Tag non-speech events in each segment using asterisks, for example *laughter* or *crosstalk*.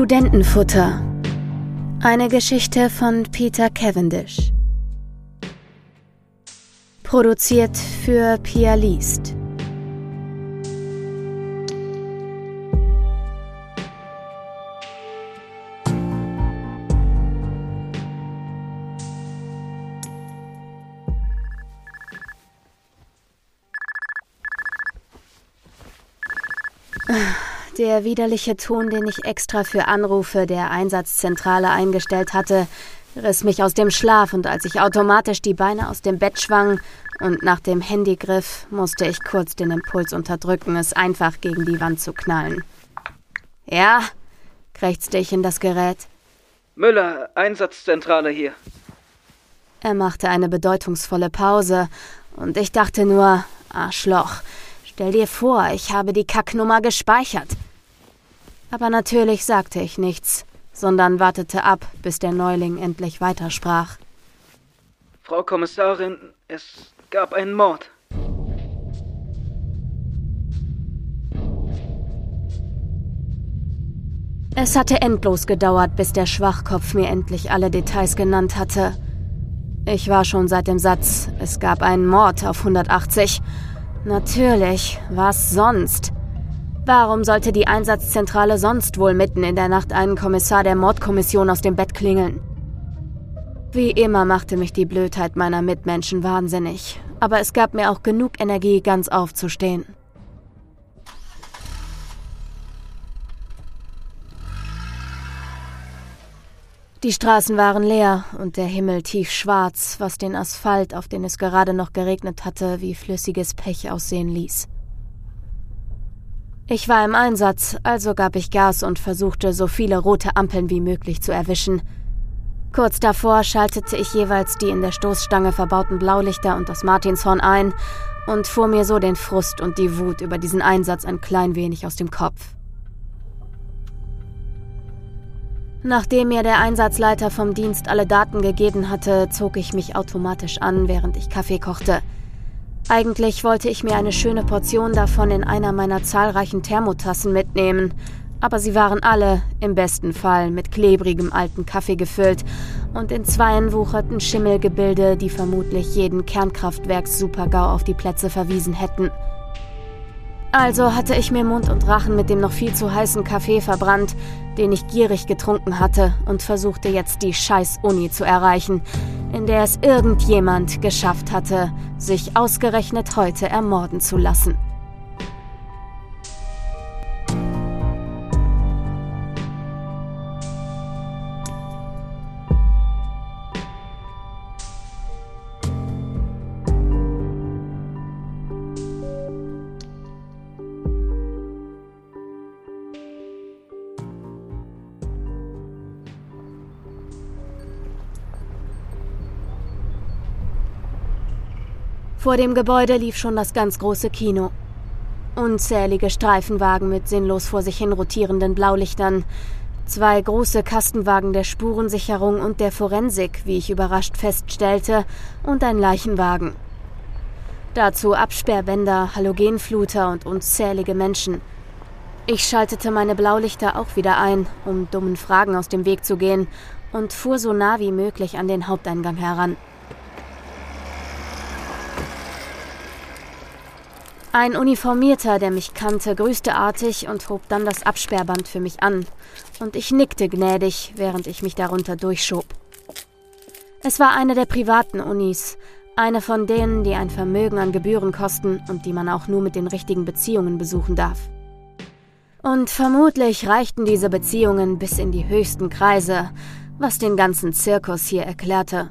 Studentenfutter. Eine Geschichte von Peter Cavendish. Produziert für Pia Liest. Der widerliche Ton, den ich extra für Anrufe der Einsatzzentrale eingestellt hatte, riss mich aus dem Schlaf und als ich automatisch die Beine aus dem Bett schwang und nach dem Handy griff, musste ich kurz den Impuls unterdrücken, es einfach gegen die Wand zu knallen. Ja, krächzte ich in das Gerät. Müller, Einsatzzentrale hier. Er machte eine bedeutungsvolle Pause und ich dachte nur, Arschloch, stell dir vor, ich habe die Kacknummer gespeichert. Aber natürlich sagte ich nichts, sondern wartete ab, bis der Neuling endlich weitersprach. Frau Kommissarin, es gab einen Mord. Es hatte endlos gedauert, bis der Schwachkopf mir endlich alle Details genannt hatte. Ich war schon seit dem Satz, es gab einen Mord auf 180. Natürlich, was sonst? Warum sollte die Einsatzzentrale sonst wohl mitten in der Nacht einen Kommissar der Mordkommission aus dem Bett klingeln? Wie immer machte mich die Blödheit meiner Mitmenschen wahnsinnig, aber es gab mir auch genug Energie, ganz aufzustehen. Die Straßen waren leer und der Himmel tiefschwarz, was den Asphalt, auf den es gerade noch geregnet hatte, wie flüssiges Pech aussehen ließ. Ich war im Einsatz, also gab ich Gas und versuchte, so viele rote Ampeln wie möglich zu erwischen. Kurz davor schaltete ich jeweils die in der Stoßstange verbauten Blaulichter und das Martinshorn ein und fuhr mir so den Frust und die Wut über diesen Einsatz ein klein wenig aus dem Kopf. Nachdem mir der Einsatzleiter vom Dienst alle Daten gegeben hatte, zog ich mich automatisch an, während ich Kaffee kochte – eigentlich wollte ich mir eine schöne Portion davon in einer meiner zahlreichen Thermotassen mitnehmen, aber sie waren alle, im besten Fall, mit klebrigem alten Kaffee gefüllt. Und in Zweien wucherten Schimmelgebilde, die vermutlich jeden Kernkraftwerks-Supergau auf die Plätze verwiesen hätten. Also hatte ich mir Mund und Rachen mit dem noch viel zu heißen Kaffee verbrannt, den ich gierig getrunken hatte, und versuchte jetzt die scheiß Uni zu erreichen, in der es irgendjemand geschafft hatte, sich ausgerechnet heute ermorden zu lassen. Vor dem Gebäude lief schon das ganz große Kino. Unzählige Streifenwagen mit sinnlos vor sich hin rotierenden Blaulichtern, zwei große Kastenwagen der Spurensicherung und der Forensik, wie ich überrascht feststellte, und ein Leichenwagen. Dazu Absperrbänder, Halogenfluter und unzählige Menschen. Ich schaltete meine Blaulichter auch wieder ein, um dummen Fragen aus dem Weg zu gehen, und fuhr so nah wie möglich an den Haupteingang heran. Ein Uniformierter, der mich kannte, grüßte artig und hob dann das Absperrband für mich an, und ich nickte gnädig, während ich mich darunter durchschob. Es war eine der privaten Unis, eine von denen, die ein Vermögen an Gebühren kosten und die man auch nur mit den richtigen Beziehungen besuchen darf. Und vermutlich reichten diese Beziehungen bis in die höchsten Kreise, was den ganzen Zirkus hier erklärte.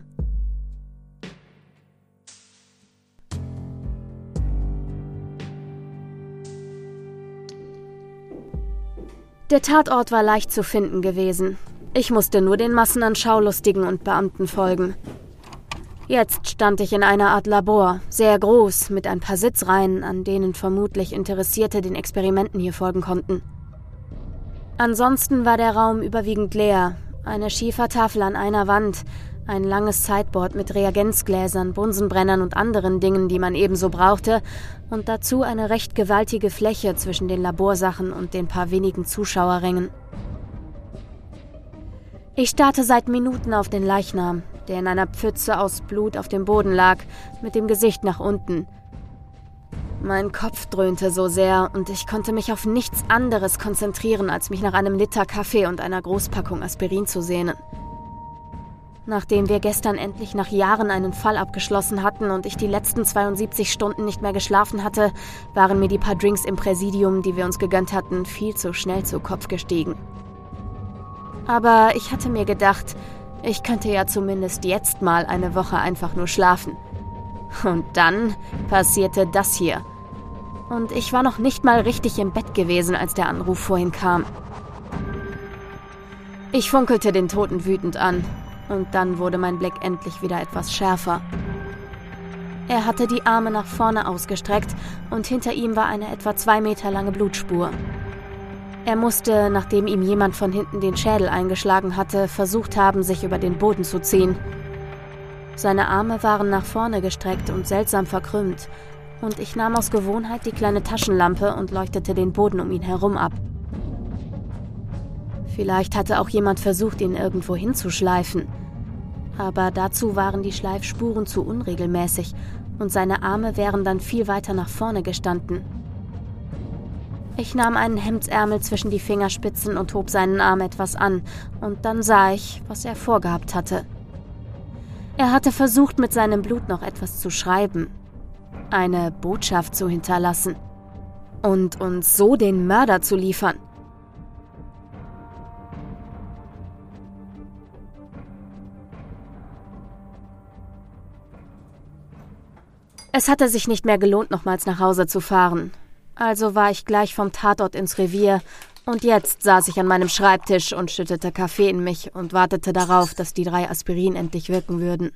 Der Tatort war leicht zu finden gewesen. Ich musste nur den Massen an Schaulustigen und Beamten folgen. Jetzt stand ich in einer Art Labor, sehr groß, mit ein paar Sitzreihen, an denen vermutlich Interessierte den Experimenten hier folgen konnten. Ansonsten war der Raum überwiegend leer, eine Schiefertafel an einer Wand, ein langes Sideboard mit Reagenzgläsern, Bunsenbrennern und anderen Dingen, die man ebenso brauchte, und dazu eine recht gewaltige Fläche zwischen den Laborsachen und den paar wenigen Zuschauerrängen. Ich starrte seit Minuten auf den Leichnam, der in einer Pfütze aus Blut auf dem Boden lag, mit dem Gesicht nach unten. Mein Kopf dröhnte so sehr und ich konnte mich auf nichts anderes konzentrieren, als mich nach einem Liter Kaffee und einer Großpackung Aspirin zu sehnen. Nachdem wir gestern endlich nach Jahren einen Fall abgeschlossen hatten und ich die letzten 72 Stunden nicht mehr geschlafen hatte, waren mir die paar Drinks im Präsidium, die wir uns gegönnt hatten, viel zu schnell zu Kopf gestiegen. Aber ich hatte mir gedacht, ich könnte ja zumindest jetzt mal eine Woche einfach nur schlafen. Und dann passierte das hier. Und ich war noch nicht mal richtig im Bett gewesen, als der Anruf vorhin kam. Ich funkelte den Toten wütend an und dann wurde mein Blick endlich wieder etwas schärfer. Er hatte die Arme nach vorne ausgestreckt und hinter ihm war eine etwa zwei Meter lange Blutspur. Er musste, nachdem ihm jemand von hinten den Schädel eingeschlagen hatte, versucht haben, sich über den Boden zu ziehen. Seine Arme waren nach vorne gestreckt und seltsam verkrümmt, und ich nahm aus Gewohnheit die kleine Taschenlampe und leuchtete den Boden um ihn herum ab. Vielleicht hatte auch jemand versucht, ihn irgendwo hinzuschleifen. Aber dazu waren die Schleifspuren zu unregelmäßig und seine Arme wären dann viel weiter nach vorne gestanden. Ich nahm einen Hemdsärmel zwischen die Fingerspitzen und hob seinen Arm etwas an, und dann sah ich, was er vorgehabt hatte. Er hatte versucht, mit seinem Blut noch etwas zu schreiben, eine Botschaft zu hinterlassen und uns so den Mörder zu liefern. Es hatte sich nicht mehr gelohnt, nochmals nach Hause zu fahren. Also war ich gleich vom Tatort ins Revier und jetzt saß ich an meinem Schreibtisch und schüttete Kaffee in mich und wartete darauf, dass die drei Aspirin endlich wirken würden.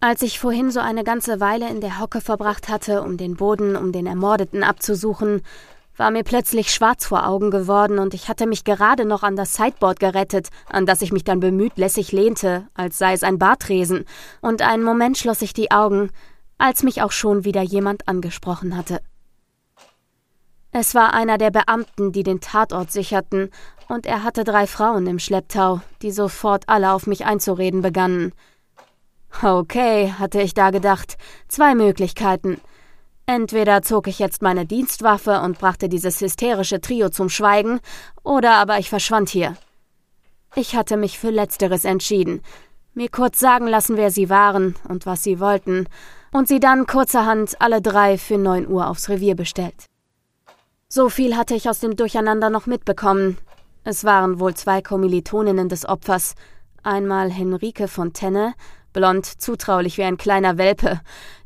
Als ich vorhin so eine ganze Weile in der Hocke verbracht hatte, um den Boden um den Ermordeten abzusuchen, war mir plötzlich schwarz vor Augen geworden und ich hatte mich gerade noch an das Sideboard gerettet, an das ich mich dann bemüht lässig lehnte, als sei es ein Bartresen, und einen Moment schloss ich die Augen, als mich auch schon wieder jemand angesprochen hatte. Es war einer der Beamten, die den Tatort sicherten, und er hatte drei Frauen im Schlepptau, die sofort alle auf mich einzureden begannen. Okay, hatte ich da gedacht, zwei Möglichkeiten – Entweder zog ich jetzt meine Dienstwaffe und brachte dieses hysterische Trio zum Schweigen, oder aber ich verschwand hier. Ich hatte mich für Letzteres entschieden, mir kurz sagen lassen, wer sie waren und was sie wollten, und sie dann kurzerhand alle drei für neun Uhr aufs Revier bestellt. So viel hatte ich aus dem Durcheinander noch mitbekommen. Es waren wohl zwei Kommilitoninnen des Opfers, einmal Henrike Fontaine, blond, zutraulich wie ein kleiner Welpe,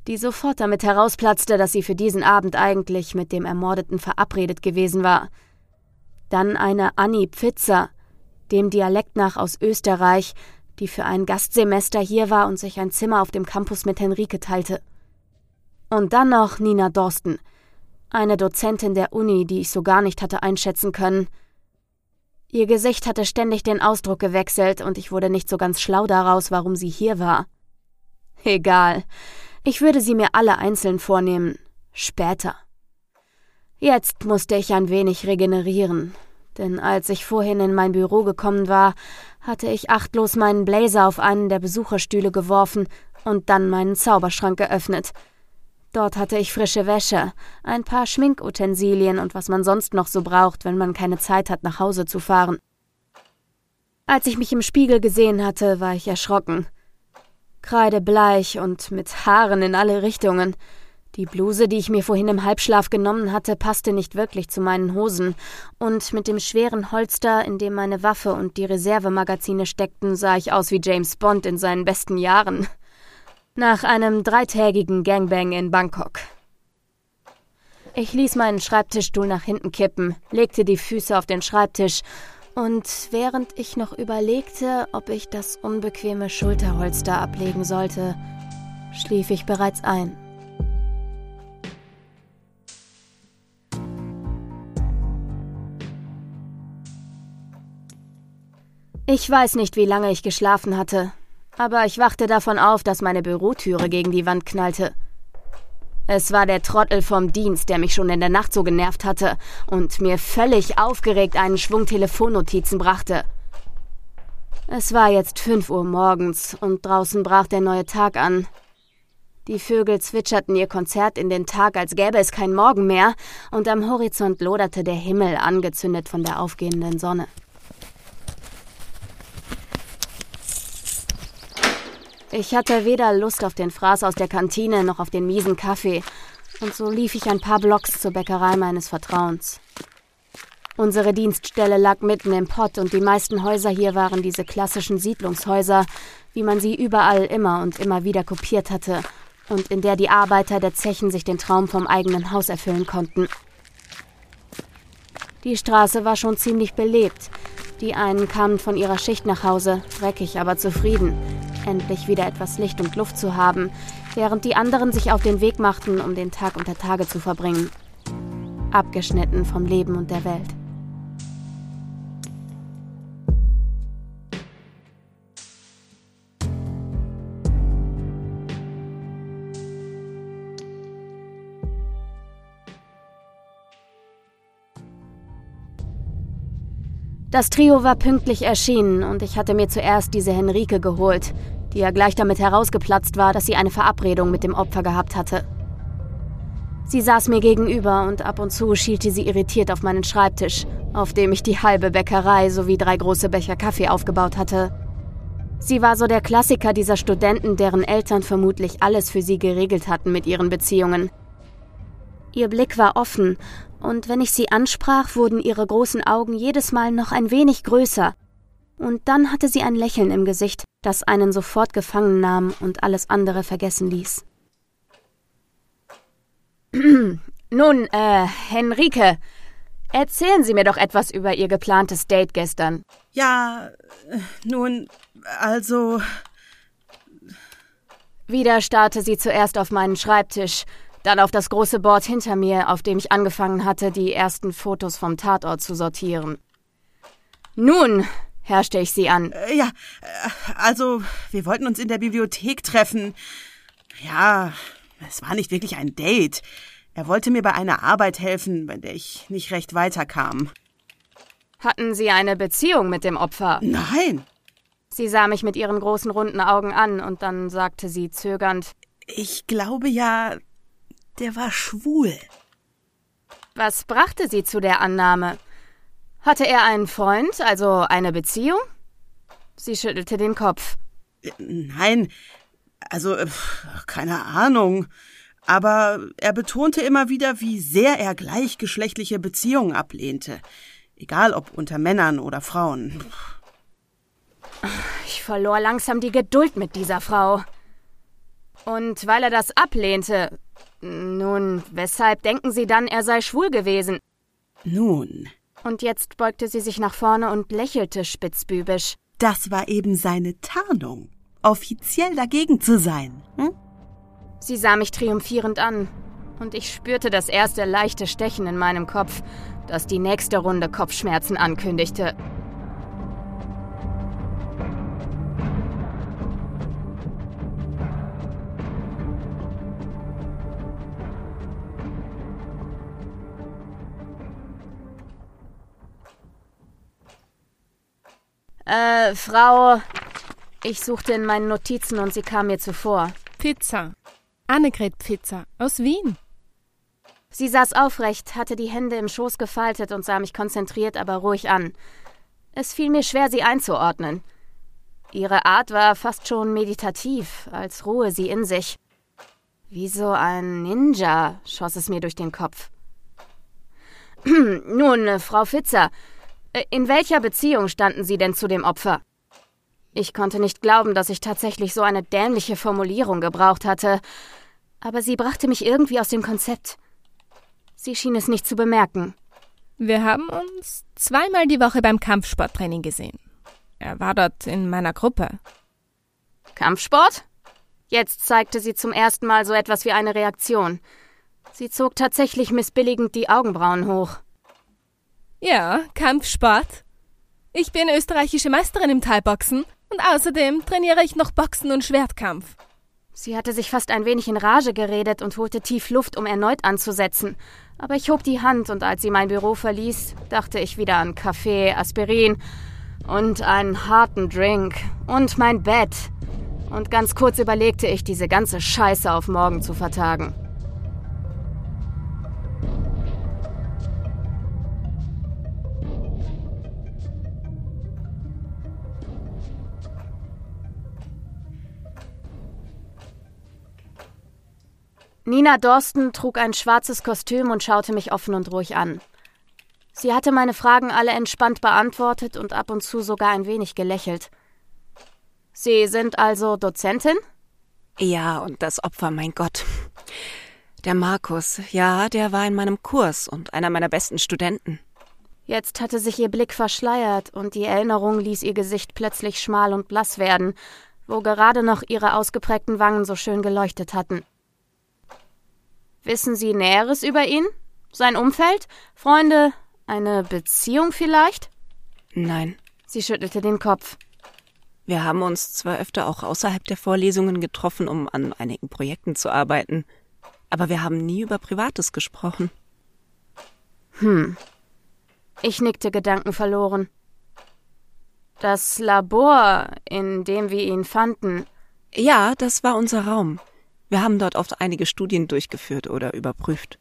die sofort damit herausplatzte, dass sie für diesen Abend eigentlich mit dem Ermordeten verabredet gewesen war. Dann eine Annie Pfitzer, dem Dialekt nach aus Österreich, die für ein Gastsemester hier war und sich ein Zimmer auf dem Campus mit Henrike teilte. Und dann noch Nina Dorsten, eine Dozentin der Uni, die ich so gar nicht hatte einschätzen können. Ihr Gesicht hatte ständig den Ausdruck gewechselt und ich wurde nicht so ganz schlau daraus, warum sie hier war. Egal. Ich würde sie mir alle einzeln vornehmen. Später. Jetzt musste ich ein wenig regenerieren, denn als ich vorhin in mein Büro gekommen war, hatte ich achtlos meinen Blazer auf einen der Besucherstühle geworfen und dann meinen Zauberschrank geöffnet. Dort hatte ich frische Wäsche, ein paar Schminkutensilien und was man sonst noch so braucht, wenn man keine Zeit hat, nach Hause zu fahren. Als ich mich im Spiegel gesehen hatte, war ich erschrocken kreidebleich und mit Haaren in alle Richtungen. Die Bluse, die ich mir vorhin im Halbschlaf genommen hatte, passte nicht wirklich zu meinen Hosen, und mit dem schweren Holster, in dem meine Waffe und die Reservemagazine steckten, sah ich aus wie James Bond in seinen besten Jahren. Nach einem dreitägigen Gangbang in Bangkok. Ich ließ meinen Schreibtischstuhl nach hinten kippen, legte die Füße auf den Schreibtisch und während ich noch überlegte, ob ich das unbequeme Schulterholster ablegen sollte, schlief ich bereits ein. Ich weiß nicht, wie lange ich geschlafen hatte, aber ich wachte davon auf, dass meine Bürotüre gegen die Wand knallte. Es war der Trottel vom Dienst, der mich schon in der Nacht so genervt hatte und mir völlig aufgeregt einen Schwung Telefonnotizen brachte. Es war jetzt fünf Uhr morgens und draußen brach der neue Tag an. Die Vögel zwitscherten ihr Konzert in den Tag, als gäbe es kein Morgen mehr, und am Horizont loderte der Himmel, angezündet von der aufgehenden Sonne. Ich hatte weder Lust auf den Fraß aus der Kantine noch auf den miesen Kaffee, und so lief ich ein paar Blocks zur Bäckerei meines Vertrauens. Unsere Dienststelle lag mitten im Pott und die meisten Häuser hier waren diese klassischen Siedlungshäuser, wie man sie überall immer und immer wieder kopiert hatte und in der die Arbeiter der Zechen sich den Traum vom eigenen Haus erfüllen konnten. Die Straße war schon ziemlich belebt. Die einen kamen von ihrer Schicht nach Hause, dreckig, aber zufrieden endlich wieder etwas Licht und Luft zu haben, während die anderen sich auf den Weg machten, um den Tag unter Tage zu verbringen. Abgeschnitten vom Leben und der Welt. Das Trio war pünktlich erschienen und ich hatte mir zuerst diese Henrike geholt, die ja gleich damit herausgeplatzt war, dass sie eine Verabredung mit dem Opfer gehabt hatte. Sie saß mir gegenüber und ab und zu schielte sie irritiert auf meinen Schreibtisch, auf dem ich die halbe Bäckerei sowie drei große Becher Kaffee aufgebaut hatte. Sie war so der Klassiker dieser Studenten, deren Eltern vermutlich alles für sie geregelt hatten mit ihren Beziehungen. Ihr Blick war offen und wenn ich sie ansprach, wurden ihre großen Augen jedes Mal noch ein wenig größer. Und dann hatte sie ein Lächeln im Gesicht, das einen sofort gefangen nahm und alles andere vergessen ließ. *clears throat* Nun, äh, Henrike, erzählen Sie mir doch etwas über Ihr geplantes Date gestern. Ja, nun, also. Wieder starrte sie zuerst auf meinen Schreibtisch, dann auf das große Board hinter mir, auf dem ich angefangen hatte, die ersten Fotos vom Tatort zu sortieren. Nun, herrschte ich sie an. Äh, ja, äh, also, wir wollten uns in der Bibliothek treffen. Ja, es war nicht wirklich ein Date. Er wollte mir bei einer Arbeit helfen, bei der ich nicht recht weiterkam. Hatten Sie eine Beziehung mit dem Opfer? Nein. Sie sah mich mit ihren großen runden Augen an und dann sagte sie zögernd Ich glaube ja, der war schwul. Was brachte sie zu der Annahme? Hatte er einen Freund, also eine Beziehung? Sie schüttelte den Kopf. Nein, also äh, keine Ahnung. Aber er betonte immer wieder, wie sehr er gleichgeschlechtliche Beziehungen ablehnte. Egal ob unter Männern oder Frauen. Ich verlor langsam die Geduld mit dieser Frau. Und weil er das ablehnte, nun, weshalb denken Sie dann, er sei schwul gewesen? Nun. Und jetzt beugte sie sich nach vorne und lächelte spitzbübisch. Das war eben seine Tarnung, offiziell dagegen zu sein. Hm? Sie sah mich triumphierend an, und ich spürte das erste leichte Stechen in meinem Kopf, das die nächste Runde Kopfschmerzen ankündigte. Äh, Frau. Ich suchte in meinen Notizen und sie kam mir zuvor. Pizza. Annegret Pizza aus Wien. Sie saß aufrecht, hatte die Hände im Schoß gefaltet und sah mich konzentriert, aber ruhig an. Es fiel mir schwer, sie einzuordnen. Ihre Art war fast schon meditativ, als ruhe sie in sich. Wie so ein Ninja schoss es mir durch den Kopf. *clears throat* Nun, Frau Fitzer, äh, in welcher Beziehung standen Sie denn zu dem Opfer? Ich konnte nicht glauben, dass ich tatsächlich so eine dämliche Formulierung gebraucht hatte, aber sie brachte mich irgendwie aus dem Konzept. Sie schien es nicht zu bemerken. Wir haben uns zweimal die Woche beim Kampfsporttraining gesehen. Er war dort in meiner Gruppe. Kampfsport? Jetzt zeigte sie zum ersten Mal so etwas wie eine Reaktion. Sie zog tatsächlich missbilligend die Augenbrauen hoch. Ja, Kampfsport. Ich bin österreichische Meisterin im Thai-Boxen und außerdem trainiere ich noch Boxen und Schwertkampf. Sie hatte sich fast ein wenig in Rage geredet und holte tief Luft, um erneut anzusetzen. Aber ich hob die Hand und als sie mein Büro verließ, dachte ich wieder an Kaffee, Aspirin und einen harten Drink und mein Bett. Und ganz kurz überlegte ich, diese ganze Scheiße auf morgen zu vertagen. Nina Dorsten trug ein schwarzes Kostüm und schaute mich offen und ruhig an. Sie hatte meine Fragen alle entspannt beantwortet und ab und zu sogar ein wenig gelächelt. Sie sind also Dozentin? Ja, und das Opfer, mein Gott. Der Markus, ja, der war in meinem Kurs und einer meiner besten Studenten. Jetzt hatte sich ihr Blick verschleiert und die Erinnerung ließ ihr Gesicht plötzlich schmal und blass werden, wo gerade noch ihre ausgeprägten Wangen so schön geleuchtet hatten. Wissen Sie Näheres über ihn? Sein Umfeld? Freunde? Eine Beziehung vielleicht? Nein. Sie schüttelte den Kopf. Wir haben uns zwar öfter auch außerhalb der Vorlesungen getroffen, um an einigen Projekten zu arbeiten, aber wir haben nie über Privates gesprochen. Hm. Ich nickte gedankenverloren. Das Labor, in dem wir ihn fanden. Ja, das war unser Raum. Wir haben dort oft einige Studien durchgeführt oder überprüft.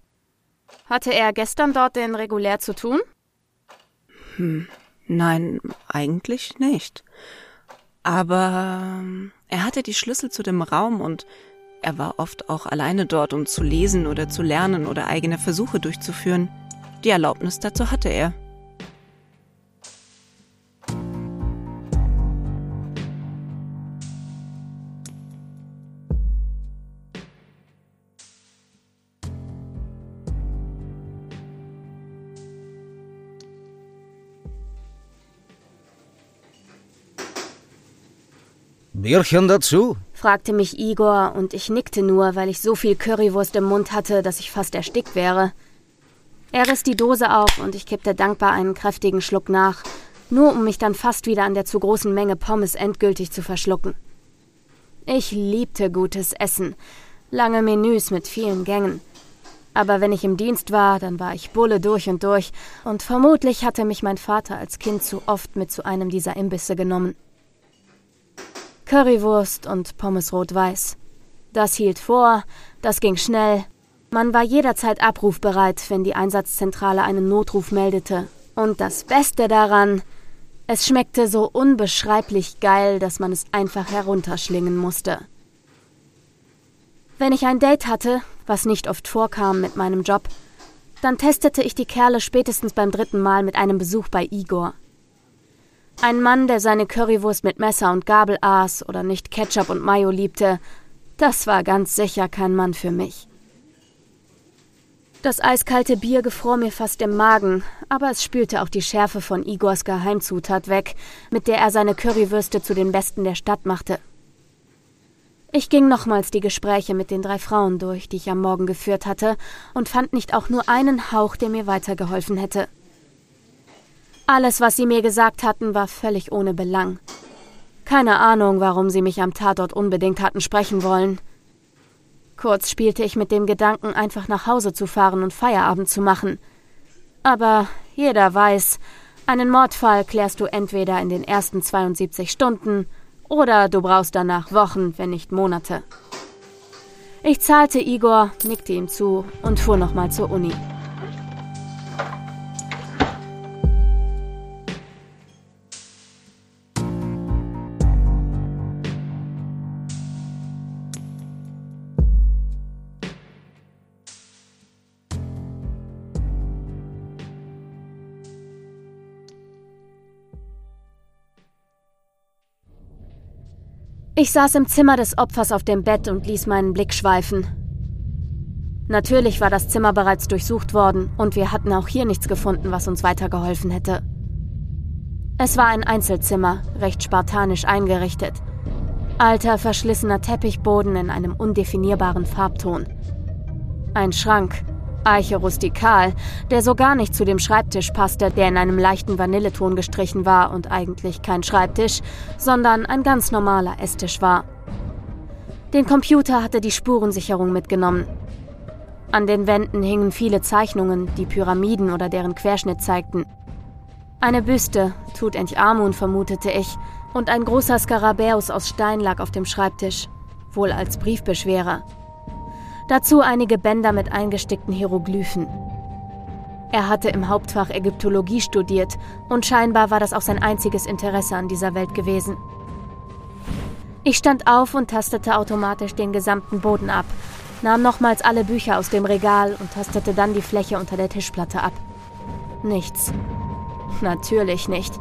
Hatte er gestern dort denn regulär zu tun? Hm, nein, eigentlich nicht. Aber ähm, er hatte die Schlüssel zu dem Raum und er war oft auch alleine dort, um zu lesen oder zu lernen oder eigene Versuche durchzuführen. Die Erlaubnis dazu hatte er. Bierchen dazu? fragte mich Igor und ich nickte nur, weil ich so viel Currywurst im Mund hatte, dass ich fast erstickt wäre. Er riss die Dose auf und ich kippte dankbar einen kräftigen Schluck nach, nur um mich dann fast wieder an der zu großen Menge Pommes endgültig zu verschlucken. Ich liebte gutes Essen, lange Menüs mit vielen Gängen. Aber wenn ich im Dienst war, dann war ich Bulle durch und durch, und vermutlich hatte mich mein Vater als Kind zu oft mit zu einem dieser Imbisse genommen. Currywurst und Pommes rot-weiß. Das hielt vor, das ging schnell. Man war jederzeit abrufbereit, wenn die Einsatzzentrale einen Notruf meldete. Und das Beste daran, es schmeckte so unbeschreiblich geil, dass man es einfach herunterschlingen musste. Wenn ich ein Date hatte, was nicht oft vorkam mit meinem Job, dann testete ich die Kerle spätestens beim dritten Mal mit einem Besuch bei Igor. Ein Mann, der seine Currywurst mit Messer und Gabel aß oder nicht Ketchup und Mayo liebte, das war ganz sicher kein Mann für mich. Das eiskalte Bier gefror mir fast im Magen, aber es spülte auch die Schärfe von Igors Geheimzutat weg, mit der er seine Currywürste zu den besten der Stadt machte. Ich ging nochmals die Gespräche mit den drei Frauen durch, die ich am Morgen geführt hatte, und fand nicht auch nur einen Hauch, der mir weitergeholfen hätte. Alles, was sie mir gesagt hatten, war völlig ohne Belang. Keine Ahnung, warum sie mich am Tatort unbedingt hatten sprechen wollen. Kurz spielte ich mit dem Gedanken, einfach nach Hause zu fahren und Feierabend zu machen. Aber jeder weiß, einen Mordfall klärst du entweder in den ersten 72 Stunden oder du brauchst danach Wochen, wenn nicht Monate. Ich zahlte Igor, nickte ihm zu und fuhr nochmal zur Uni. Ich saß im Zimmer des Opfers auf dem Bett und ließ meinen Blick schweifen. Natürlich war das Zimmer bereits durchsucht worden und wir hatten auch hier nichts gefunden, was uns weitergeholfen hätte. Es war ein Einzelzimmer, recht spartanisch eingerichtet. Alter, verschlissener Teppichboden in einem undefinierbaren Farbton. Ein Schrank, Eiche rustikal, der so gar nicht zu dem Schreibtisch passte, der in einem leichten Vanilleton gestrichen war und eigentlich kein Schreibtisch, sondern ein ganz normaler Esstisch war. Den Computer hatte die Spurensicherung mitgenommen. An den Wänden hingen viele Zeichnungen, die Pyramiden oder deren Querschnitt zeigten. Eine Büste, Tutanchamun vermutete ich, und ein großer Skarabäus aus Stein lag auf dem Schreibtisch, wohl als Briefbeschwerer. Dazu einige Bänder mit eingestickten Hieroglyphen. Er hatte im Hauptfach Ägyptologie studiert und scheinbar war das auch sein einziges Interesse an dieser Welt gewesen. Ich stand auf und tastete automatisch den gesamten Boden ab, nahm nochmals alle Bücher aus dem Regal und tastete dann die Fläche unter der Tischplatte ab. Nichts. Natürlich nicht.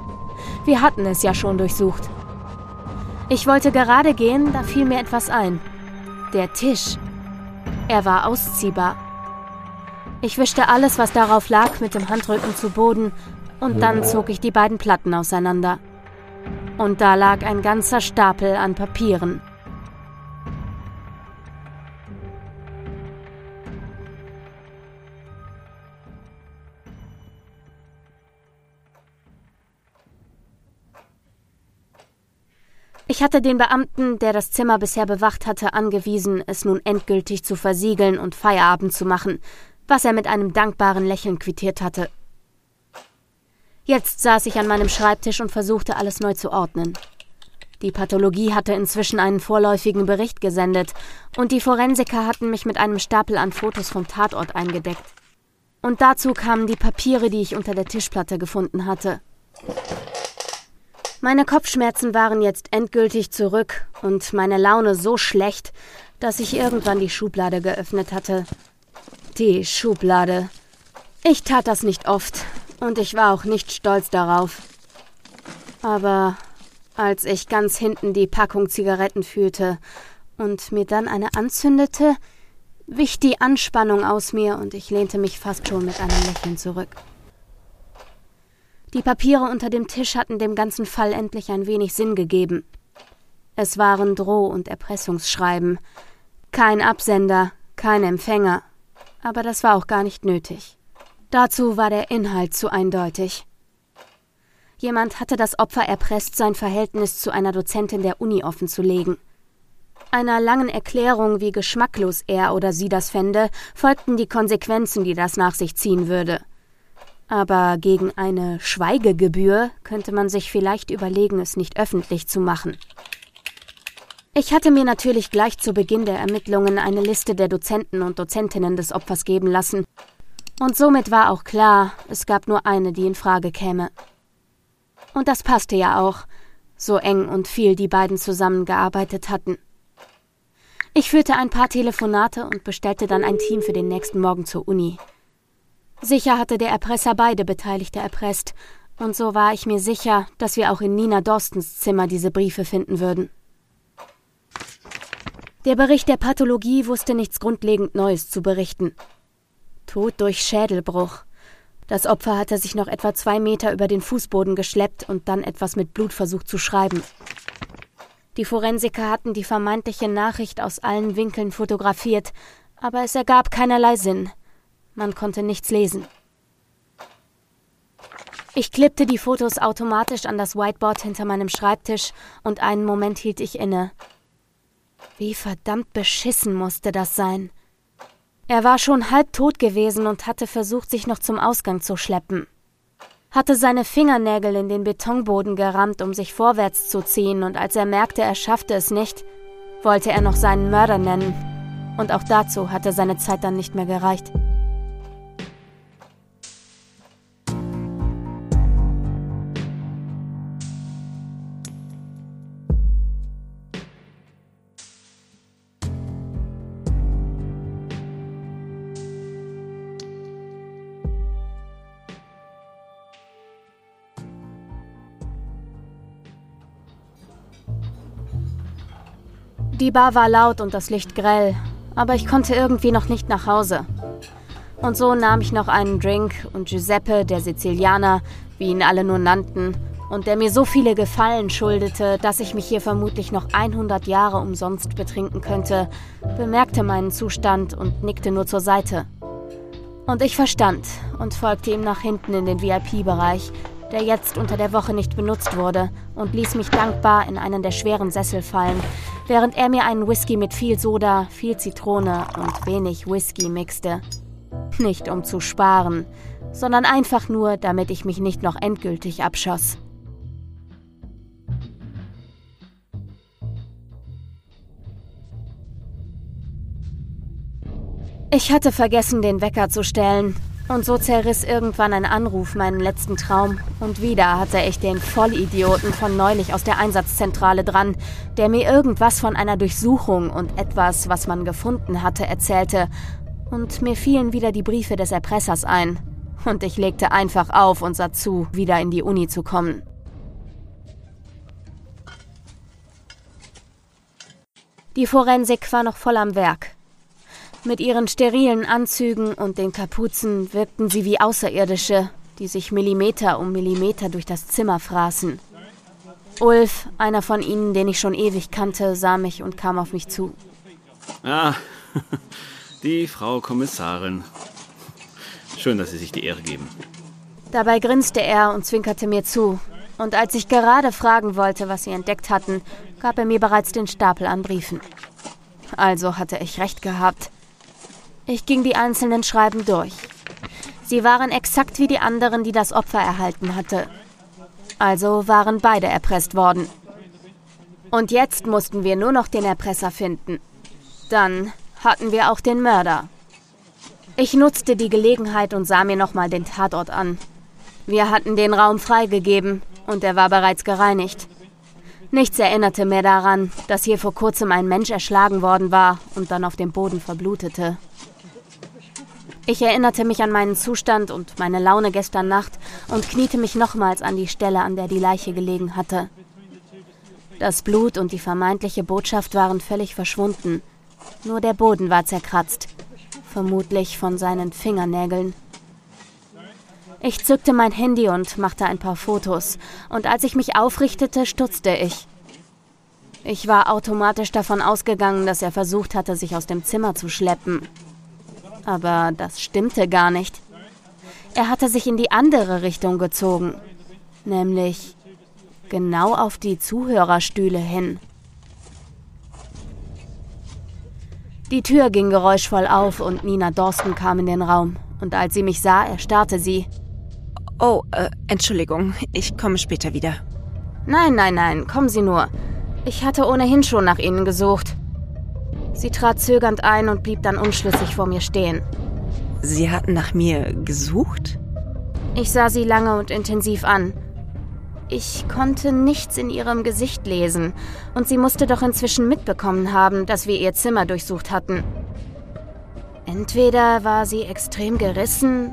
Wir hatten es ja schon durchsucht. Ich wollte gerade gehen, da fiel mir etwas ein. Der Tisch. Er war ausziehbar. Ich wischte alles, was darauf lag, mit dem Handrücken zu Boden und dann zog ich die beiden Platten auseinander. Und da lag ein ganzer Stapel an Papieren. Ich hatte den Beamten, der das Zimmer bisher bewacht hatte, angewiesen, es nun endgültig zu versiegeln und Feierabend zu machen, was er mit einem dankbaren Lächeln quittiert hatte. Jetzt saß ich an meinem Schreibtisch und versuchte alles neu zu ordnen. Die Pathologie hatte inzwischen einen vorläufigen Bericht gesendet, und die Forensiker hatten mich mit einem Stapel an Fotos vom Tatort eingedeckt. Und dazu kamen die Papiere, die ich unter der Tischplatte gefunden hatte. Meine Kopfschmerzen waren jetzt endgültig zurück und meine Laune so schlecht, dass ich irgendwann die Schublade geöffnet hatte. Die Schublade. Ich tat das nicht oft und ich war auch nicht stolz darauf. Aber als ich ganz hinten die Packung Zigaretten fühlte und mir dann eine anzündete, wich die Anspannung aus mir und ich lehnte mich fast schon mit einem Lächeln zurück. Die Papiere unter dem Tisch hatten dem ganzen Fall endlich ein wenig Sinn gegeben. Es waren Droh- und Erpressungsschreiben. Kein Absender, kein Empfänger. Aber das war auch gar nicht nötig. Dazu war der Inhalt zu eindeutig. Jemand hatte das Opfer erpresst, sein Verhältnis zu einer Dozentin der Uni offenzulegen. Einer langen Erklärung, wie geschmacklos er oder sie das fände, folgten die Konsequenzen, die das nach sich ziehen würde. Aber gegen eine Schweigegebühr könnte man sich vielleicht überlegen, es nicht öffentlich zu machen. Ich hatte mir natürlich gleich zu Beginn der Ermittlungen eine Liste der Dozenten und Dozentinnen des Opfers geben lassen. Und somit war auch klar, es gab nur eine, die in Frage käme. Und das passte ja auch, so eng und viel die beiden zusammengearbeitet hatten. Ich führte ein paar Telefonate und bestellte dann ein Team für den nächsten Morgen zur Uni. Sicher hatte der Erpresser beide Beteiligte erpresst, und so war ich mir sicher, dass wir auch in Nina Dorstens Zimmer diese Briefe finden würden. Der Bericht der Pathologie wusste nichts grundlegend Neues zu berichten. Tod durch Schädelbruch. Das Opfer hatte sich noch etwa zwei Meter über den Fußboden geschleppt und dann etwas mit Blut versucht zu schreiben. Die Forensiker hatten die vermeintliche Nachricht aus allen Winkeln fotografiert, aber es ergab keinerlei Sinn. Man konnte nichts lesen. Ich klippte die Fotos automatisch an das Whiteboard hinter meinem Schreibtisch und einen Moment hielt ich inne. Wie verdammt beschissen musste das sein. Er war schon halb tot gewesen und hatte versucht, sich noch zum Ausgang zu schleppen. Hatte seine Fingernägel in den Betonboden gerammt, um sich vorwärts zu ziehen, und als er merkte, er schaffte es nicht, wollte er noch seinen Mörder nennen. Und auch dazu hatte seine Zeit dann nicht mehr gereicht. Die Bar war laut und das Licht grell, aber ich konnte irgendwie noch nicht nach Hause. Und so nahm ich noch einen Drink und Giuseppe, der Sizilianer, wie ihn alle nur nannten, und der mir so viele Gefallen schuldete, dass ich mich hier vermutlich noch 100 Jahre umsonst betrinken könnte, bemerkte meinen Zustand und nickte nur zur Seite. Und ich verstand und folgte ihm nach hinten in den VIP-Bereich, der jetzt unter der Woche nicht benutzt wurde, und ließ mich dankbar in einen der schweren Sessel fallen, während er mir einen Whisky mit viel Soda, viel Zitrone und wenig Whisky mixte. Nicht um zu sparen, sondern einfach nur, damit ich mich nicht noch endgültig abschoss. Ich hatte vergessen, den Wecker zu stellen, und so zerriss irgendwann ein Anruf meinen letzten Traum. Und wieder hatte ich den Vollidioten von neulich aus der Einsatzzentrale dran, der mir irgendwas von einer Durchsuchung und etwas, was man gefunden hatte, erzählte. Und mir fielen wieder die Briefe des Erpressers ein. Und ich legte einfach auf und sah zu, wieder in die Uni zu kommen. Die Forensik war noch voll am Werk. Mit ihren sterilen Anzügen und den Kapuzen wirkten sie wie Außerirdische, die sich Millimeter um Millimeter durch das Zimmer fraßen. Ulf, einer von ihnen, den ich schon ewig kannte, sah mich und kam auf mich zu. Ah, *laughs* die Frau Kommissarin. Schön, dass Sie sich die Ehre geben. Dabei grinste er und zwinkerte mir zu. Und als ich gerade fragen wollte, was sie entdeckt hatten, gab er mir bereits den Stapel an Briefen. Also hatte ich recht gehabt. Ich ging die einzelnen Schreiben durch. Sie waren exakt wie die anderen, die das Opfer erhalten hatte. Also waren beide erpresst worden. Und jetzt mussten wir nur noch den Erpresser finden. Dann hatten wir auch den Mörder. Ich nutzte die Gelegenheit und sah mir nochmal den Tatort an. Wir hatten den Raum freigegeben und er war bereits gereinigt. Nichts erinnerte mehr daran, dass hier vor kurzem ein Mensch erschlagen worden war und dann auf dem Boden verblutete. Ich erinnerte mich an meinen Zustand und meine Laune gestern Nacht und kniete mich nochmals an die Stelle, an der die Leiche gelegen hatte. Das Blut und die vermeintliche Botschaft waren völlig verschwunden. Nur der Boden war zerkratzt, vermutlich von seinen Fingernägeln. Ich zückte mein Handy und machte ein paar Fotos, und als ich mich aufrichtete, stutzte ich. Ich war automatisch davon ausgegangen, dass er versucht hatte, sich aus dem Zimmer zu schleppen aber das stimmte gar nicht. Er hatte sich in die andere Richtung gezogen, nämlich genau auf die Zuhörerstühle hin. Die Tür ging geräuschvoll auf und Nina Dorsten kam in den Raum. Und als sie mich sah, erstarrte sie. Oh, äh, Entschuldigung, ich komme später wieder. Nein, nein, nein, kommen Sie nur. Ich hatte ohnehin schon nach Ihnen gesucht. Sie trat zögernd ein und blieb dann unschlüssig vor mir stehen. Sie hatten nach mir gesucht? Ich sah sie lange und intensiv an. Ich konnte nichts in ihrem Gesicht lesen, und sie musste doch inzwischen mitbekommen haben, dass wir ihr Zimmer durchsucht hatten. Entweder war sie extrem gerissen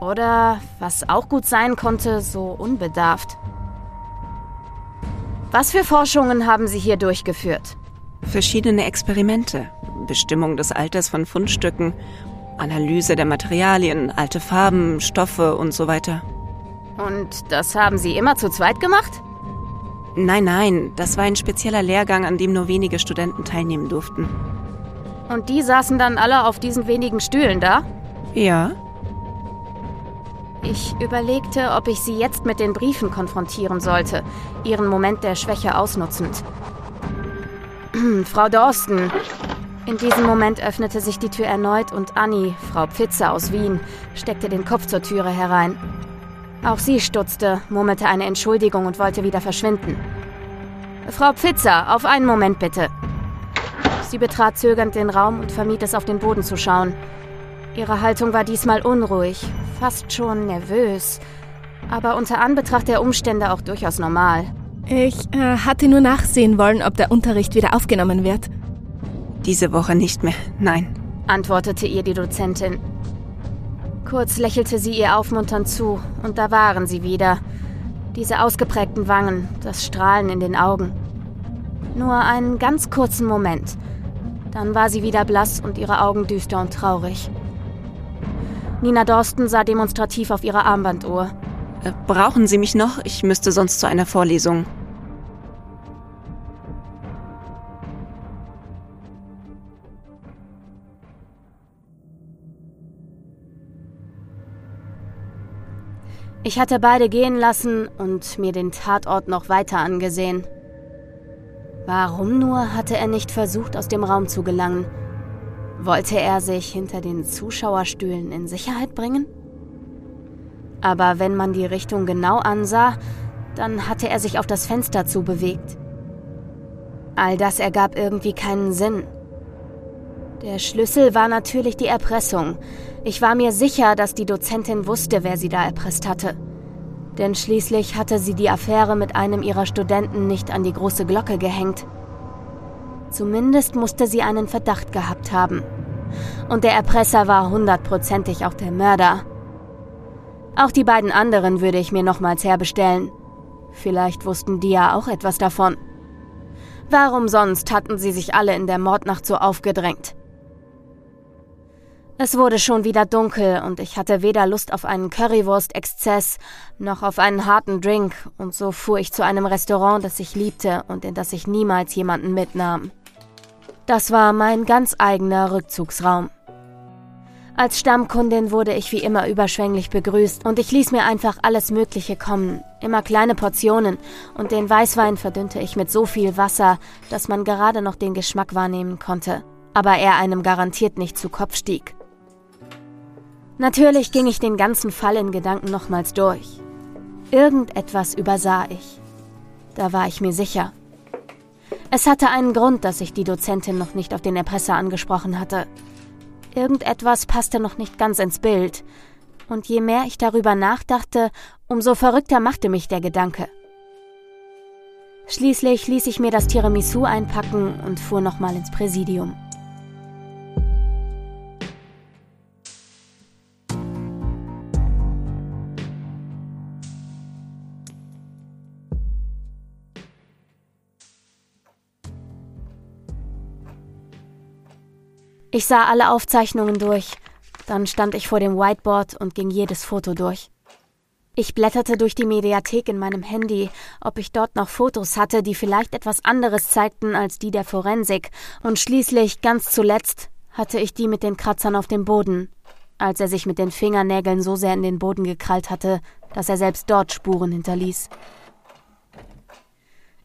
oder, was auch gut sein konnte, so unbedarft. Was für Forschungen haben Sie hier durchgeführt? Verschiedene Experimente. Bestimmung des Alters von Fundstücken, Analyse der Materialien, alte Farben, Stoffe und so weiter. Und das haben Sie immer zu zweit gemacht? Nein, nein, das war ein spezieller Lehrgang, an dem nur wenige Studenten teilnehmen durften. Und die saßen dann alle auf diesen wenigen Stühlen da? Ja. Ich überlegte, ob ich sie jetzt mit den Briefen konfrontieren sollte, ihren Moment der Schwäche ausnutzend. Frau Dorsten. In diesem Moment öffnete sich die Tür erneut und Annie, Frau Pfitzer aus Wien, steckte den Kopf zur Türe herein. Auch sie stutzte, murmelte eine Entschuldigung und wollte wieder verschwinden. Frau Pfitzer, auf einen Moment bitte. Sie betrat zögernd den Raum und vermied es, auf den Boden zu schauen. Ihre Haltung war diesmal unruhig, fast schon nervös, aber unter Anbetracht der Umstände auch durchaus normal. Ich äh, hatte nur nachsehen wollen, ob der Unterricht wieder aufgenommen wird. Diese Woche nicht mehr, nein, antwortete ihr die Dozentin. Kurz lächelte sie ihr aufmunternd zu, und da waren sie wieder. Diese ausgeprägten Wangen, das Strahlen in den Augen. Nur einen ganz kurzen Moment. Dann war sie wieder blass und ihre Augen düster und traurig. Nina Dorsten sah demonstrativ auf ihre Armbanduhr. Äh, brauchen Sie mich noch? Ich müsste sonst zu einer Vorlesung. Ich hatte beide gehen lassen und mir den Tatort noch weiter angesehen. Warum nur hatte er nicht versucht, aus dem Raum zu gelangen? Wollte er sich hinter den Zuschauerstühlen in Sicherheit bringen? Aber wenn man die Richtung genau ansah, dann hatte er sich auf das Fenster zubewegt. All das ergab irgendwie keinen Sinn. Der Schlüssel war natürlich die Erpressung. Ich war mir sicher, dass die Dozentin wusste, wer sie da erpresst hatte. Denn schließlich hatte sie die Affäre mit einem ihrer Studenten nicht an die große Glocke gehängt. Zumindest musste sie einen Verdacht gehabt haben. Und der Erpresser war hundertprozentig auch der Mörder. Auch die beiden anderen würde ich mir nochmals herbestellen. Vielleicht wussten die ja auch etwas davon. Warum sonst hatten sie sich alle in der Mordnacht so aufgedrängt? Es wurde schon wieder dunkel und ich hatte weder Lust auf einen Currywurst-Exzess noch auf einen harten Drink und so fuhr ich zu einem Restaurant, das ich liebte und in das ich niemals jemanden mitnahm. Das war mein ganz eigener Rückzugsraum. Als Stammkundin wurde ich wie immer überschwänglich begrüßt und ich ließ mir einfach alles Mögliche kommen, immer kleine Portionen und den Weißwein verdünnte ich mit so viel Wasser, dass man gerade noch den Geschmack wahrnehmen konnte, aber er einem garantiert nicht zu Kopf stieg. Natürlich ging ich den ganzen Fall in Gedanken nochmals durch. Irgendetwas übersah ich. Da war ich mir sicher. Es hatte einen Grund, dass ich die Dozentin noch nicht auf den Erpresser angesprochen hatte. Irgendetwas passte noch nicht ganz ins Bild. Und je mehr ich darüber nachdachte, umso verrückter machte mich der Gedanke. Schließlich ließ ich mir das Tiramisu einpacken und fuhr nochmal ins Präsidium. Ich sah alle Aufzeichnungen durch, dann stand ich vor dem Whiteboard und ging jedes Foto durch. Ich blätterte durch die Mediathek in meinem Handy, ob ich dort noch Fotos hatte, die vielleicht etwas anderes zeigten als die der Forensik, und schließlich, ganz zuletzt, hatte ich die mit den Kratzern auf dem Boden, als er sich mit den Fingernägeln so sehr in den Boden gekrallt hatte, dass er selbst dort Spuren hinterließ.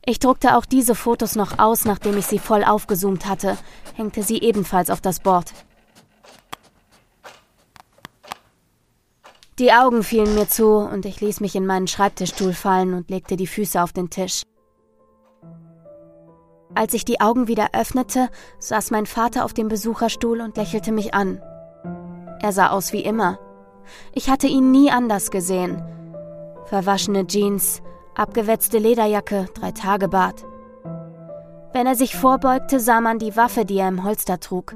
Ich druckte auch diese Fotos noch aus, nachdem ich sie voll aufgezoomt hatte, hängte sie ebenfalls auf das Board. Die Augen fielen mir zu und ich ließ mich in meinen Schreibtischstuhl fallen und legte die Füße auf den Tisch. Als ich die Augen wieder öffnete, saß mein Vater auf dem Besucherstuhl und lächelte mich an. Er sah aus wie immer. Ich hatte ihn nie anders gesehen. Verwaschene Jeans, abgewetzte Lederjacke, drei Tage Bart. Wenn er sich vorbeugte, sah man die Waffe, die er im Holster trug.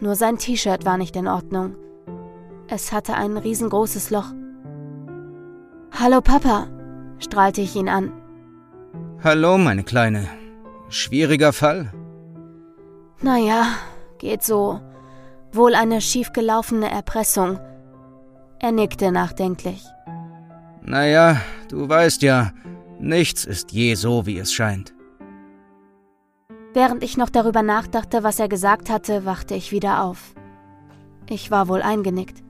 Nur sein T-Shirt war nicht in Ordnung. Es hatte ein riesengroßes Loch. Hallo Papa, strahlte ich ihn an. Hallo, meine Kleine. Schwieriger Fall? Naja, geht so. Wohl eine schiefgelaufene Erpressung. Er nickte nachdenklich. Naja, du weißt ja, nichts ist je so, wie es scheint. Während ich noch darüber nachdachte, was er gesagt hatte, wachte ich wieder auf. Ich war wohl eingenickt.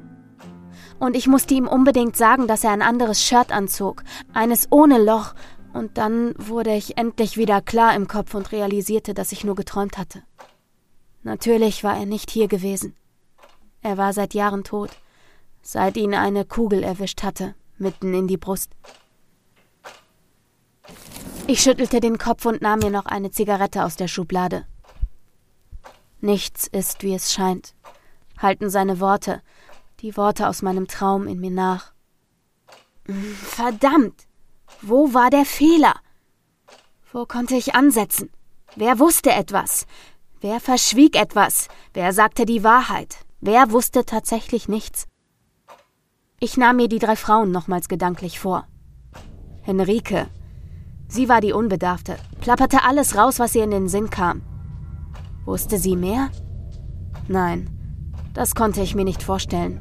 Und ich musste ihm unbedingt sagen, dass er ein anderes Shirt anzog, eines ohne Loch, und dann wurde ich endlich wieder klar im Kopf und realisierte, dass ich nur geträumt hatte. Natürlich war er nicht hier gewesen. Er war seit Jahren tot, seit ihn eine Kugel erwischt hatte, mitten in die Brust. Ich schüttelte den Kopf und nahm mir noch eine Zigarette aus der Schublade. Nichts ist, wie es scheint, halten seine Worte, die Worte aus meinem Traum in mir nach. Verdammt! Wo war der Fehler? Wo konnte ich ansetzen? Wer wusste etwas? Wer verschwieg etwas? Wer sagte die Wahrheit? Wer wusste tatsächlich nichts? Ich nahm mir die drei Frauen nochmals gedanklich vor. Henrike. Sie war die Unbedarfte, plapperte alles raus, was ihr in den Sinn kam. Wusste sie mehr? Nein, das konnte ich mir nicht vorstellen.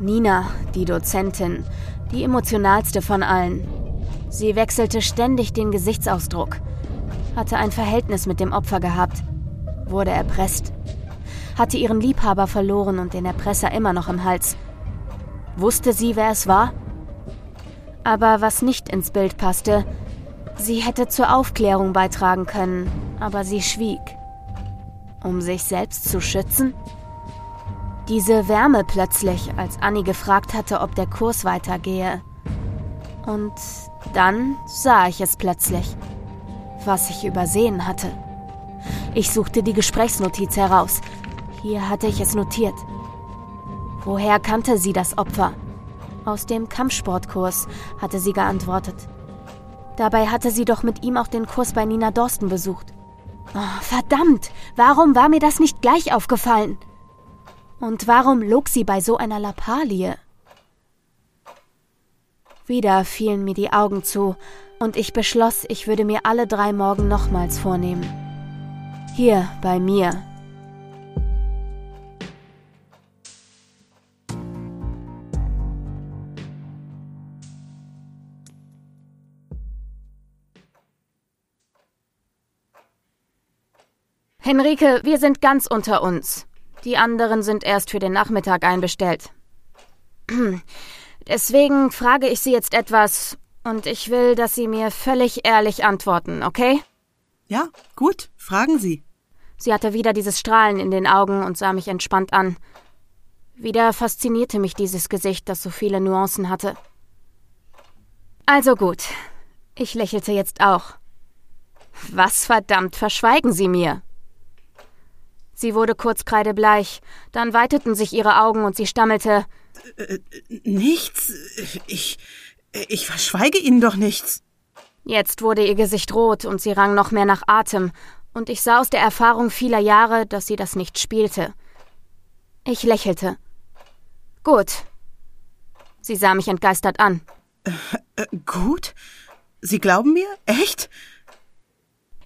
Nina, die Dozentin, die emotionalste von allen. Sie wechselte ständig den Gesichtsausdruck, hatte ein Verhältnis mit dem Opfer gehabt, wurde erpresst, hatte ihren Liebhaber verloren und den Erpresser immer noch im Hals Wusste sie, wer es war? Aber was nicht ins Bild passte, sie hätte zur Aufklärung beitragen können, aber sie schwieg. Um sich selbst zu schützen? Diese Wärme plötzlich, als Annie gefragt hatte, ob der Kurs weitergehe. Und dann sah ich es plötzlich, was ich übersehen hatte. Ich suchte die Gesprächsnotiz heraus. Hier hatte ich es notiert. Woher kannte sie das Opfer? Aus dem Kampfsportkurs, hatte sie geantwortet. Dabei hatte sie doch mit ihm auch den Kurs bei Nina Dorsten besucht. Oh, verdammt, warum war mir das nicht gleich aufgefallen? Und warum log sie bei so einer Lappalie? Wieder fielen mir die Augen zu, und ich beschloss, ich würde mir alle drei Morgen nochmals vornehmen. Hier bei mir. Henrike, wir sind ganz unter uns. Die anderen sind erst für den Nachmittag einbestellt. *clears throat* Deswegen frage ich Sie jetzt etwas, und ich will, dass Sie mir völlig ehrlich antworten, okay? Ja, gut, fragen Sie. Sie hatte wieder dieses Strahlen in den Augen und sah mich entspannt an. Wieder faszinierte mich dieses Gesicht, das so viele Nuancen hatte. Also gut. Ich lächelte jetzt auch. Was verdammt verschweigen Sie mir? Sie wurde kurz kreidebleich, dann weiteten sich ihre Augen und sie stammelte äh, Nichts. Ich. Ich verschweige Ihnen doch nichts. Jetzt wurde ihr Gesicht rot und sie rang noch mehr nach Atem, und ich sah aus der Erfahrung vieler Jahre, dass sie das nicht spielte. Ich lächelte. Gut. Sie sah mich entgeistert an. Äh, äh, gut? Sie glauben mir? Echt?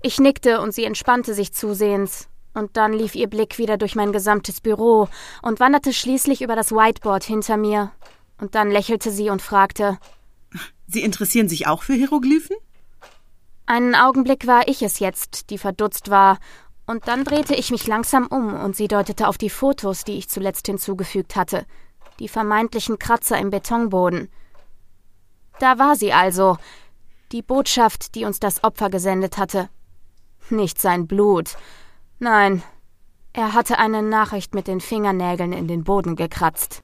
Ich nickte und sie entspannte sich zusehends, und dann lief ihr Blick wieder durch mein gesamtes Büro und wanderte schließlich über das Whiteboard hinter mir, und dann lächelte sie und fragte Sie interessieren sich auch für Hieroglyphen? Einen Augenblick war ich es jetzt, die verdutzt war, und dann drehte ich mich langsam um und sie deutete auf die Fotos, die ich zuletzt hinzugefügt hatte, die vermeintlichen Kratzer im Betonboden. Da war sie also, die Botschaft, die uns das Opfer gesendet hatte. Nicht sein Blut. Nein, er hatte eine Nachricht mit den Fingernägeln in den Boden gekratzt.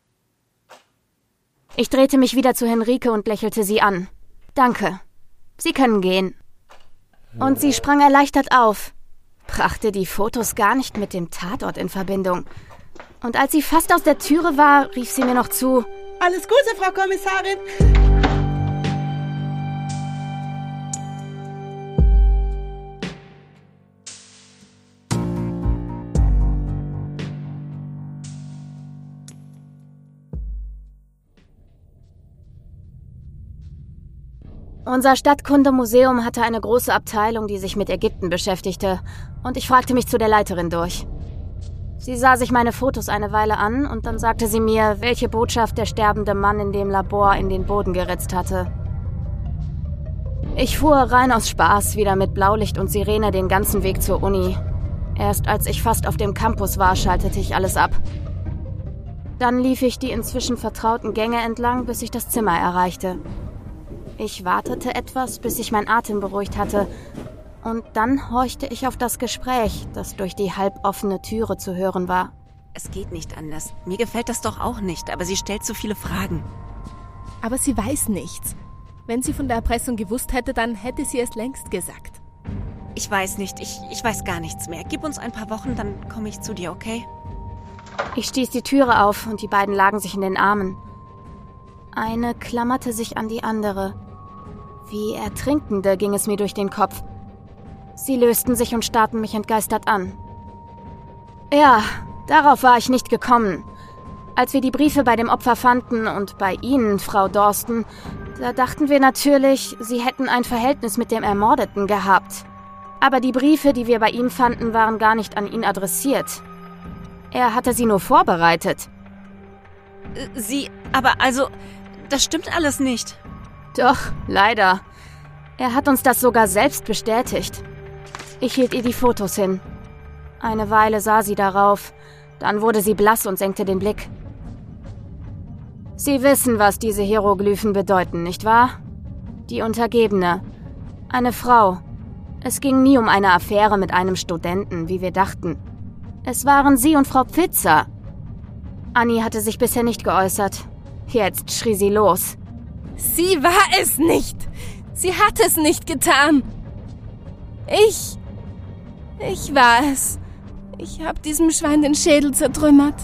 Ich drehte mich wieder zu Henrike und lächelte sie an. Danke. Sie können gehen. Und sie sprang erleichtert auf, brachte die Fotos gar nicht mit dem Tatort in Verbindung. Und als sie fast aus der Türe war, rief sie mir noch zu. Alles Gute, Frau Kommissarin. Unser Stadtkundemuseum hatte eine große Abteilung, die sich mit Ägypten beschäftigte, und ich fragte mich zu der Leiterin durch. Sie sah sich meine Fotos eine Weile an und dann sagte sie mir, welche Botschaft der sterbende Mann in dem Labor in den Boden geritzt hatte. Ich fuhr rein aus Spaß wieder mit Blaulicht und Sirene den ganzen Weg zur Uni. Erst als ich fast auf dem Campus war, schaltete ich alles ab. Dann lief ich die inzwischen vertrauten Gänge entlang, bis ich das Zimmer erreichte. Ich wartete etwas, bis sich mein Atem beruhigt hatte, und dann horchte ich auf das Gespräch, das durch die halboffene Türe zu hören war. Es geht nicht anders. Mir gefällt das doch auch nicht, aber sie stellt so viele Fragen. Aber sie weiß nichts. Wenn sie von der Erpressung gewusst hätte, dann hätte sie es längst gesagt. Ich weiß nicht, ich, ich weiß gar nichts mehr. Gib uns ein paar Wochen, dann komme ich zu dir, okay? Ich stieß die Türe auf und die beiden lagen sich in den Armen. Eine klammerte sich an die andere. Wie Ertrinkende ging es mir durch den Kopf. Sie lösten sich und starrten mich entgeistert an. Ja, darauf war ich nicht gekommen. Als wir die Briefe bei dem Opfer fanden und bei Ihnen, Frau Dorsten, da dachten wir natürlich, Sie hätten ein Verhältnis mit dem Ermordeten gehabt. Aber die Briefe, die wir bei ihm fanden, waren gar nicht an ihn adressiert. Er hatte sie nur vorbereitet. Sie, aber also, das stimmt alles nicht. Doch, leider. Er hat uns das sogar selbst bestätigt. Ich hielt ihr die Fotos hin. Eine Weile sah sie darauf, dann wurde sie blass und senkte den Blick. Sie wissen, was diese Hieroglyphen bedeuten, nicht wahr? Die Untergebene. Eine Frau. Es ging nie um eine Affäre mit einem Studenten, wie wir dachten. Es waren Sie und Frau Pfitzer. Annie hatte sich bisher nicht geäußert. Jetzt schrie sie los. Sie war es nicht. Sie hat es nicht getan. Ich. Ich war es. Ich habe diesem Schwein den Schädel zertrümmert.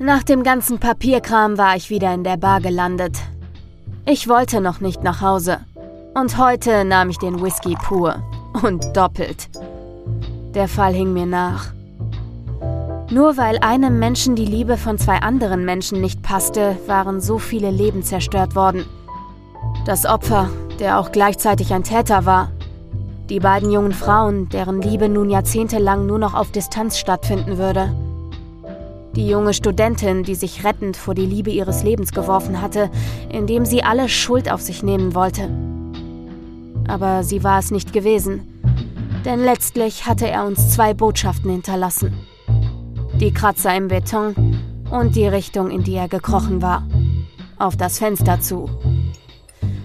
Nach dem ganzen Papierkram war ich wieder in der Bar gelandet. Ich wollte noch nicht nach Hause. Und heute nahm ich den Whisky pur. Und doppelt. Der Fall hing mir nach. Nur weil einem Menschen die Liebe von zwei anderen Menschen nicht passte, waren so viele Leben zerstört worden. Das Opfer, der auch gleichzeitig ein Täter war. Die beiden jungen Frauen, deren Liebe nun jahrzehntelang nur noch auf Distanz stattfinden würde. Die junge Studentin, die sich rettend vor die Liebe ihres Lebens geworfen hatte, indem sie alle Schuld auf sich nehmen wollte. Aber sie war es nicht gewesen, denn letztlich hatte er uns zwei Botschaften hinterlassen. Die Kratzer im Beton und die Richtung, in die er gekrochen war. Auf das Fenster zu.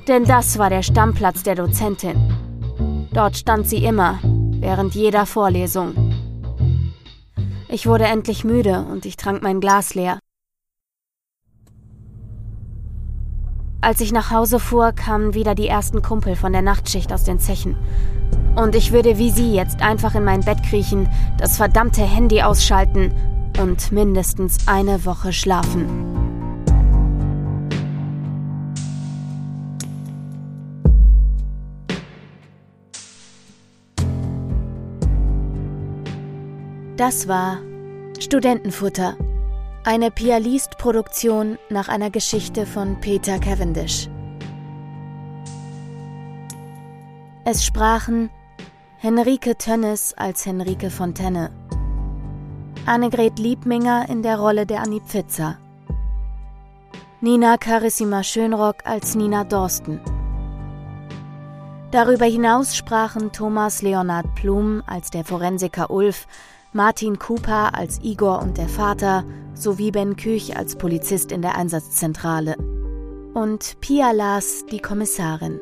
Denn das war der Stammplatz der Dozentin. Dort stand sie immer, während jeder Vorlesung. Ich wurde endlich müde und ich trank mein Glas leer. Als ich nach Hause fuhr, kamen wieder die ersten Kumpel von der Nachtschicht aus den Zechen. Und ich würde wie sie jetzt einfach in mein Bett kriechen, das verdammte Handy ausschalten und mindestens eine Woche schlafen. Das war Studentenfutter, eine Pialist-Produktion nach einer Geschichte von Peter Cavendish. Es sprachen Henrike Tönnes als Henrike Fontaine, Annegret Liebminger in der Rolle der Annie Pfitzer, Nina Carissima Schönrock als Nina Dorsten. Darüber hinaus sprachen Thomas Leonard Plum als der Forensiker Ulf Martin Cooper als Igor und der Vater sowie Ben Küch als Polizist in der Einsatzzentrale und Pia Lars die Kommissarin.